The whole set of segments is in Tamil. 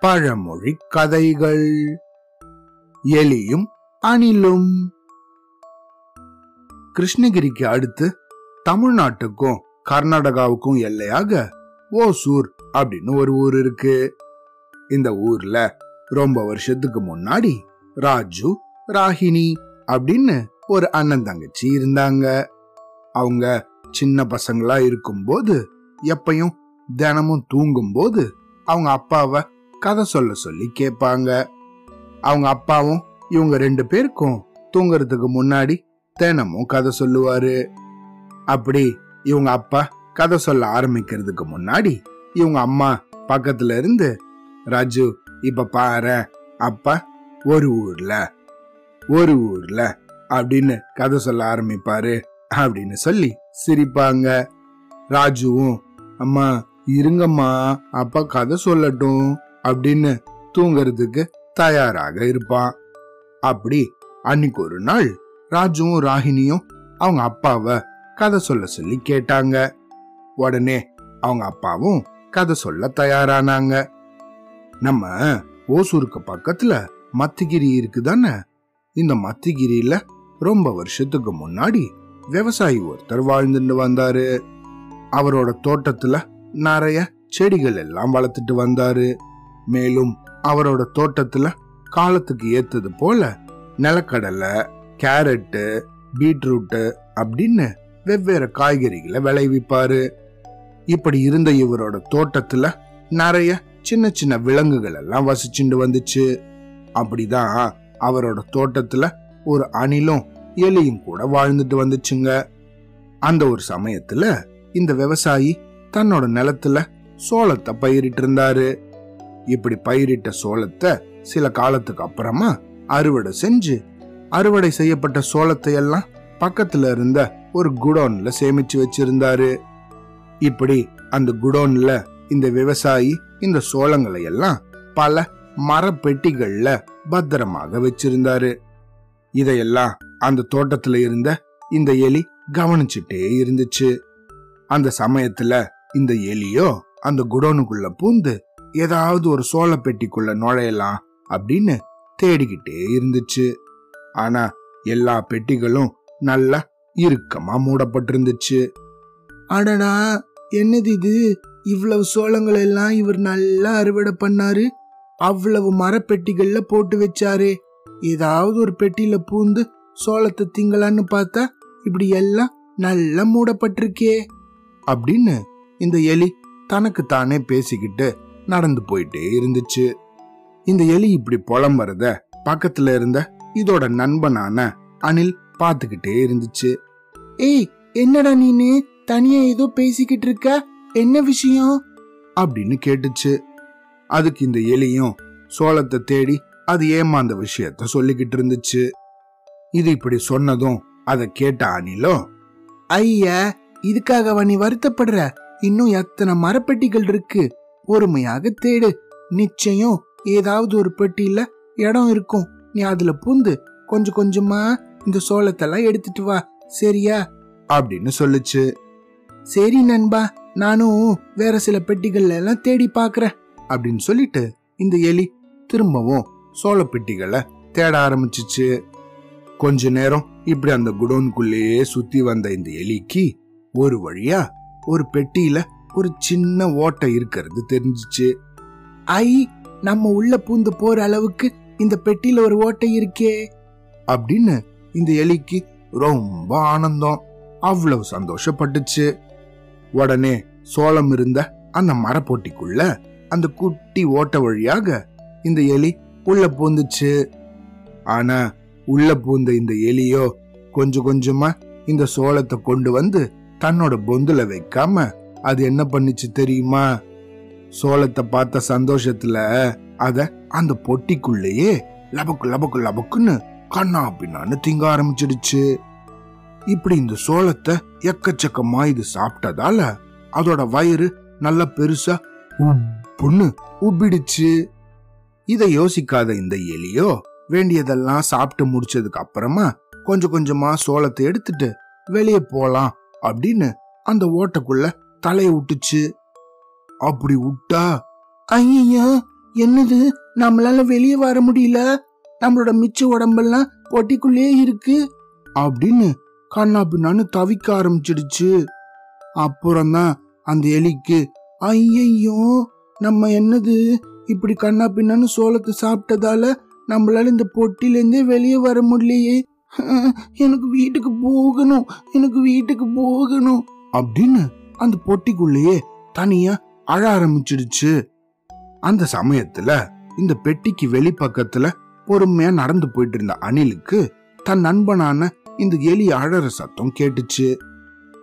பழமொழி கதைகள். எலியும் அணிலும். கிருஷ்ணகிரிக்கு அடுத்து தமிழ்நாட்டுக்கும் கர்நாடகாவுக்கும் எல்லையாக ஓசூர் அப்படின்னு ஒரு ஊர் இருக்கு. இந்த ஊர்ல ரொம்ப வருஷத்துக்கு முன்னாடி ராஜு ராகினி அப்படின்னு ஒரு அண்ணன் தங்கச்சி இருந்தாங்க. அவங்க சின்ன பசங்களா இருக்கும்போது எப்பையும் தினமும் தூங்கும்போது அவங்க அப்பாவை கதை சொல்ல சொல்லி கேட்பாங்க. அவங்க அப்பாவும் இவங்க ரெண்டு பேருக்கும் தூங்குறதுக்கு முன்னாடி தினமும் கதை சொல்லுவாரு. அப்படி இவங்க அப்பா கதை சொல்ல ஆரம்பிக்கிறதுக்கு முன்னாடி இவங்க அம்மா பக்கத்துல இருந்து ராஜு இப்ப பாரு அப்பா ஒரு ஊர்ல ஒரு ஊர்ல அப்படின்னு கதை சொல்ல ஆரம்பிப்பாரு அப்படின்னு சொல்லி சிரிப்பாங்க. ராஜுவும் அம்மா இருங்கம்மா அப்பா கதை சொல்லட்டும் அப்படின்னு தூங்கறதுக்கு தயாராக இருப்பான். அப்படி அன்னைக்கு ஒரு நாள் ராஜுவும் ராகினியும் அவங்க அப்பாவை கதை சொல்ல சொல்லி கேட்டாங்க. உடனே அவங்க அப்பாவும் கதை சொல்ல தயாரானாங்க. நம்ம ஓசூருக்கு பக்கத்துல மத்திகிரி இருக்குதானே? இந்த மத்திகிரியில ரொம்ப வருஷத்துக்கு முன்னாடி விவசாயி ஒருத்தர் வாழ்ந்துட்டு வந்தாரு. அவரோட தோட்டத்துல நிறைய செடிகள் எல்லாம் வளர்த்துட்டு வந்தாரு. மேலும் அவரோட தோட்டத்துல காலத்துக்கு ஏத்தது போல நிலக்கடலை கேரட்டு பீட்ரூட்டு அப்படின்னு வெவ்வேறு காய்கறிகளை விளைவிப்பாரு. இப்படி இருந்த இவரோட தோட்டத்துல நிறைய சின்ன சின்ன விலங்குகள் எல்லாம் வசிச்சுண்டு வந்துச்சு. அப்படிதான் அவரோட தோட்டத்துல ஒரு அணிலும் எலியும் கூட வாழ்ந்துட்டு வந்துச்சுங்க. அந்த ஒரு சமயத்துல இந்த விவசாயி தன்னோட நிலத்துல சோளத்தை பயிரிட்டு இருந்தாரு இப்படி பயிரிட்ட சோளத்தை சில காலத்துக்கு அப்புறமா அறுவடை செஞ்சு அறுவடை செய்யப்பட்ட சோளத்தை எல்லாம் பக்கத்துல இருந்த ஒரு குடோன்ல சேமிச்சு வச்சிருந்தாரு. இப்படி அந்த குடோன்ல இந்த விவசாயி இந்த சோளங்களை எல்லாம் பல மரப்பெட்டிகள்ல பத்திரமாக வச்சிருந்தாரு. இதையெல்லாம் அந்த தோட்டத்துல இருந்த இந்த எலி கவனிச்சுட்டே இருந்துச்சு. அந்த சமயத்துல இந்த எலியோ அந்த குடோனுக்குள்ள பூந்து ஏதாவது ஒரு சோள பெட்டிக்குள்ள நுழையலாம் அப்படின்னு தேடிக்கிட்டே இருந்துச்சு. ஆனா எல்லா பெட்டிகளும் நல்லா இறுக்கமா மூடப்பட்டிருந்துச்சு. அடடா என்னது இது? இவ்வளவு சோளங்கள் எல்லாம் இவர் நல்லா அறுவடை பண்ணாரு. அவ்வளவு மரப்பெட்டிகள்ல போட்டு வச்சாரு. ஏதாவது ஒரு பெட்டியில பூந்து சோளத்தை திங்களான்னு பார்த்தா இப்படி எல்லாம் நல்லா மூடப்பட்டிருக்கே. அப்படின்னு இந்த எலி தனக்கு தானே பேசிக்கிட்டு நடந்து போயிட்டே இருந்துச்சு. இந்த எலி இப்படி புலம்புறத பக்கத்துல இருந்த இதோட நண்பனான அனில் பார்த்துக்கிட்டே இருந்துச்சு. ஏய் என்னடா நீனு? தனியா ஏதோ பேசிக்கிட்டு இருக்க? என்ன விஷயம்? அப்படின்னு கேட்டுச்சு. அதுக்கு இந்த எலியும் சோளத்தை தேடி அது ஏமாந்த விஷயத்த சொல்லிக்கிட்டு இருந்துச்சு. இது இப்படி சொன்னதும் அதை கேட்ட அனிலோ ஐய இதுக்காகவா நீ வருத்தப்படுற? இன்னும் எத்தனை மரப்பெட்டிகள் இருக்கு? பொறுமையாக தேடு. நிச்சயம் ஏதாவது ஒரு பெட்டியில இடம் இருக்கும். நீ அதுல பூந்து கொஞ்சம் கொஞ்சமா இந்த சோளத்தெல்லாம் எடுத்துட்டு வா. சரியா? அப்படின்னு சொல்லுச்சு. சரி நண்பா நானும் வேற சில பெட்டிகள்ல எல்லாம் தேடி பாக்குறேன். அப்படின்னு சொல்லிட்டு இந்த எலி திரும்பவும் சோள பெட்டிகளை தேட ஆரம்பிச்சிச்சு. கொஞ்ச நேரம் இப்படி அந்த குடோனுக்குள்ளேயே சுத்தி வந்த இந்த எலிக்கு ஒரு வழியா ஒரு பெட்டியில ஒரு சின்ன ஓட்டை இருக்கிறது தெரிஞ்சிச்சு. ஐ நம்ம உள்ள பூந்து போற அளவுக்கு இந்த பெட்டியில ஒரு ஓட்டை இருக்கே. அப்படின்னு இந்த எலிக்கு ரொம்ப ஆனந்தம். அவ்வளவு சந்தோஷப்பட்டுச்சு. உடனே சோளம் இருந்த அந்த மரப்போட்டிக்குள்ள அந்த குட்டி ஓட்ட வழியாக இந்த எலி உள்ள பூந்துச்சு. ஆனா உள்ள பூந்த இந்த எலியோ கொஞ்சம் கொஞ்சமா இந்த சோளத்தை கொண்டு வந்து தன்னோட பொந்துல வைக்காம அது என்ன பண்ணுச்சு தெரியுமா? சோளத்தை பார்த்த சந்தோஷத்துல அத அந்த பொட்டிக்குள்ளேயே லபக்கு லபக்கு லபக்குன்னு கண்ணா பின்னான்னு திங்க ஆரம்பிச்சிடுச்சு. இப்படி இந்த சோளத்தை எக்கச்சக்கமா இது சாப்பிட்டதால அதோட வயிறு நல்ல பெருசா உப்புன்னு உப்பிடுச்சு. இதை யோசிக்காத இந்த எலியோ வேண்டியதெல்லாம் சாப்பிட்டு முடிச்சதுக்கு அப்புறமா கொஞ்சம் கொஞ்சமா சோளத்தை எடுத்துட்டு வெளியே போலாம் அப்படின்னு அந்த ஓட்டைக்குள்ள தலைய விட்டுச்சு அப்படி விட்டா ஐயா என்னது? நம்மளால வெளியே வர முடியல. நம்மளோட மிச்ச உடம்பெல்லாம் பொட்டிக்குள்ளே இருக்கு அப்படின்னு கண்ணா பின்னான்னு தவிக்க ஆரம்பிச்சிடுச்சு. அப்புறம்தான் அந்த எலிக்கு ஐயையோ நம்ம என்னது? இப்படி கண்ணா பின்னான்னு சோளத்தை சாப்பிட்டதால நம்மளால இந்த பொட்டிலேருந்தே வெளியே வர முடியலையே. எனக்கு வீட்டுக்கு போகணும் எனக்கு வீட்டுக்கு போகணும். அப்படின்னு அந்த பொட்டிக்குள்ளேயே தனியா அழ ஆரம்பிச்சிடுச்சு. அந்த சமயத்துல இந்த பெட்டிக்கு வெளிப்பக்கத்துல பொறுமையா நடந்து போயிட்டு இருந்த அணிலுக்கு தன் நண்பனான இந்த எலி அழற சத்தம் கேட்டுச்சு.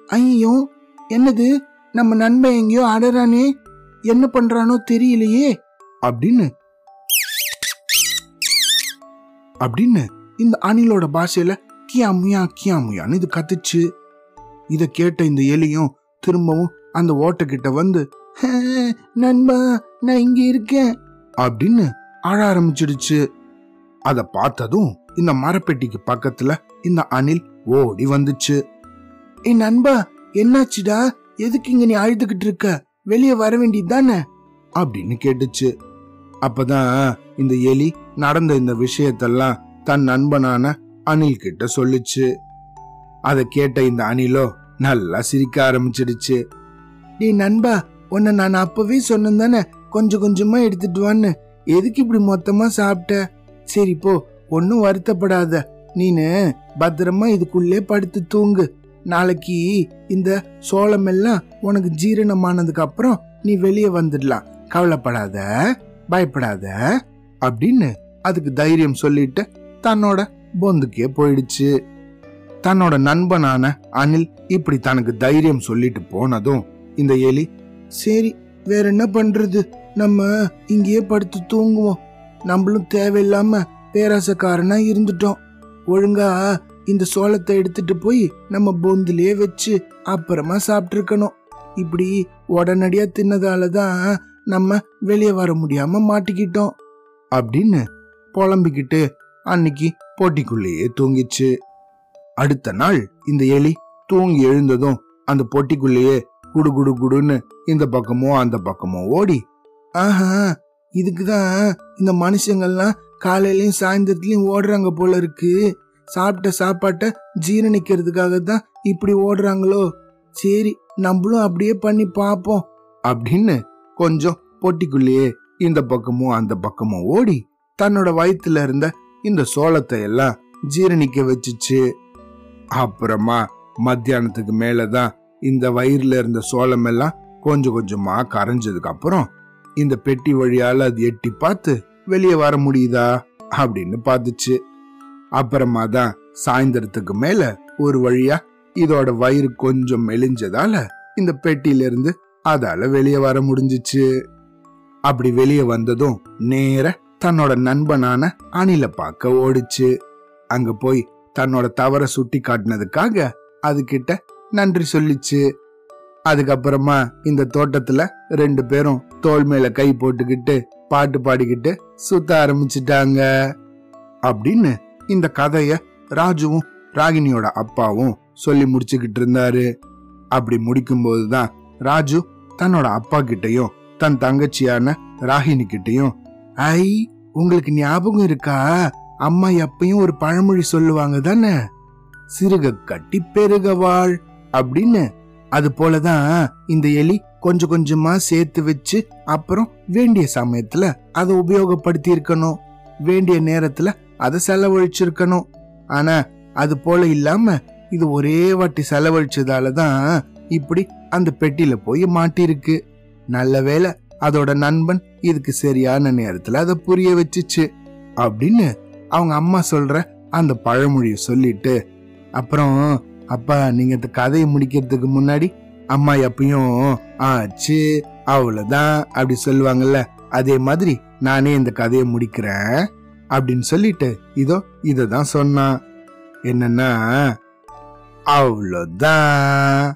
ஐயோ என்னது? நம்ம நண்பன் எங்கேயோ அழறானே? என்ன பண்றானோ தெரியலையே? அப்படின்னு அப்படின்னு இந்த அணிலோட பாஷையில கியா முயான்னு இது கத்துச்சு. இதை கேட்ட இந்த எலியும் திரும்பவும் அந்த ஓட்டக்கிட்ட வந்து நண்பா நான் இங்க இருக்கேன் அப்படின்னு அழ ஆரம்பிச்சிடுச்சு. அத பார்த்ததும் இந்த மரப்பெட்டிக்கு பக்கத்துல இந்த அணில் ஓடி வந்துச்சு. என் நண்பா என்னாச்சுடா? எதுக்கு இங்க நீ அழுதுகிட்டு இருக்க? வெளியே வர வேண்டியது தானே? அப்படின்னு கேட்டுச்சு. அப்பதான் இந்த எலி நடந்த இந்த விஷயத்தெல்லாம் தன் நண்பனான அணில் கிட்ட சொல்லுச்சு. அதை கேட்ட இந்த அணிலோ நல்லா சிரிக்க ஆரம்பிச்சிடுச்சு. நீ நண்பா உன்னை நான் அப்பவே சொன்னேன் தானே கொஞ்சம் கொஞ்சமா எடுத்துட்டு வான்னு. எதுக்கு இப்படி மொத்தமா சாப்பிட்ட? சரி போ ஒன்னும் வருத்தப்படாத. நீனு பத்திரமா இதுக்குள்ளே படுத்து தூங்கு. நாளைக்கு இந்த சோளம் எல்லாம் உனக்கு ஜீரணமானதுக்கு அப்புறம் நீ வெளியே வந்துடலாம். கவலைப்படாத பயப்படாத அப்படின்னு அதுக்கு தைரியம் சொல்லிட்டு தன்னோட பொந்துக்கே போயிடுச்சு. தன்னோட நண்பனான அனில் இப்படி தனக்கு தைரியம் சொல்லிட்டு போனதும் இந்த எலி சரி வேற என்ன பண்றது? நம்ம இங்கேயே படுத்து தூங்குவோம். நம்மளும் தேவையில்லாம பேராசக்காரனா இருந்துட்டோம். ஒழுங்கா இந்த சோளத்தை எடுத்துட்டு போய் நம்ம பொந்துலயே வச்சு அப்புறமா சாப்பிட்டுருக்கணும். இப்படி உடனடியா தின்னதால தான் நம்ம வெளியே வர முடியாம மாட்டிக்கிட்டோம். அப்படின்னு புலம்பிக்கிட்டு அன்னைக்கு போட்டிக்குள்ளேயே தூங்கிச்சு. அடுத்த நாள் இந்த எலி தூங்கி எழுந்ததும் அந்த பொட்டிக்குள்ளேயே குடு குடு குடுன்னு இந்த பக்கமோ அந்த பக்கமோ ஓடி. ஆஹா இதுக்குதான் இந்த மனுஷங்கள்லாம் காலையிலயும் சாயந்தரத்துலயும் ஓடுறாங்க போல இருக்கு. சாப்பிட்ட சாப்பாட்டை ஜீரணிக்கிறதுக்காக தான் இப்படி ஓடுறாங்களோ? சரி நம்மளும் அப்படியே பண்ணி பார்ப்போம் அப்படின்னு கொஞ்சம் பொட்டிக்குள்ளேயே இந்த பக்கமும் அந்த பக்கமும் ஓடி தன்னோட வயிற்றுல இருந்த இந்த சோளத்தை எல்லாம் ஜீரணிக்க வச்சுச்சு. அப்புறமா மத்தியானத்துக்கு மேலதான் இந்த வயிறுல இருந்த சோளம் எல்லாம் கொஞ்சம் கொஞ்சமா கரைஞ்சதுக்கு அப்புறம் இந்த பெட்டி வழியால அது எட்டி பார்த்து வெளியே வர முடியுதா அப்படின்னு பார்த்துச்சு. அப்புறமா தான் சாயந்தரத்துக்கு மேல ஒரு வழியா இதோட வயிறு கொஞ்சம் மெலிஞ்சதால இந்த பெட்டியில இருந்து அதால வெளியே வர முடிஞ்சிச்சு. அப்படி வெளியே வந்ததும் நேர தன்னோட நண்பனான அணில பார்க்க ஓடிச்சு. அங்க போய் தன்னோட தவற சுட்டி காட்டினதுக்காக அதுகிட்ட நன்றி சொல்லிச்சு. அதுக்கப்புறமா இந்த தோட்டத்துல ரெண்டு பேரும் தோல் மேல கை போட்டுக்கிட்டு பாட்டு பாடிக்கிட்டு சுத்த ஆரம்பிச்சிட்டாங்க. அப்படின்னு இந்த கதைய ராஜுவும் ராகினியோட அப்பாவும் சொல்லி முடிச்சுக்கிட்டு இருந்தாரு. அப்படி முடிக்கும்போது தான் ராஜு தன்னோட அப்பா கிட்டையும் தன் தங்கச்சியான ராகினி கிட்டையும் ஐ உங்களுக்கு ஞாபகம் இருக்கா? அம்மா எப்பயும் ஒரு பழமொழி சொல்லுவாங்க தானே? சிறுக கட்டி பெருக வாழ் அப்படின்னு. அது போலதான் இந்த எலி கொஞ்சம் கொஞ்சமா சேர்த்து வச்சு அப்புறம் வேண்டிய சமயத்துல அதை உபயோகப்படுத்தி இருக்கணும். வேண்டிய நேரத்துல அதை செலவழிச்சிருக்கணும். ஆனா அது போல இல்லாம இது ஒரே வாட்டி செலவழிச்சதால தான் இப்படி அந்த பெட்டியில போய் மாட்டிருக்கு. நல்ல வேளை அதோட நண்பன் இதுக்கு சரியான நேரத்துல அதை புரிய வச்சுச்சு அப்படின்னு அவங்க அம்மா சொல்ற அந்த பழமொழியை சொல்லிட்டு அப்புறம் அப்பா நீங்க இந்த கதையை முடிக்கிறதுக்கு முன்னாடி அம்மா எப்பயும் ஆச்சு அவ்வளவுதான் அப்படி சொல்லுவாங்கல்ல. அதே மாதிரி நானே இந்த கதையை முடிக்கிறேன் அப்படின்னு சொல்லிட்டு இதோ இததான் சொன்னான். என்னன்னா அவ்வளோதான்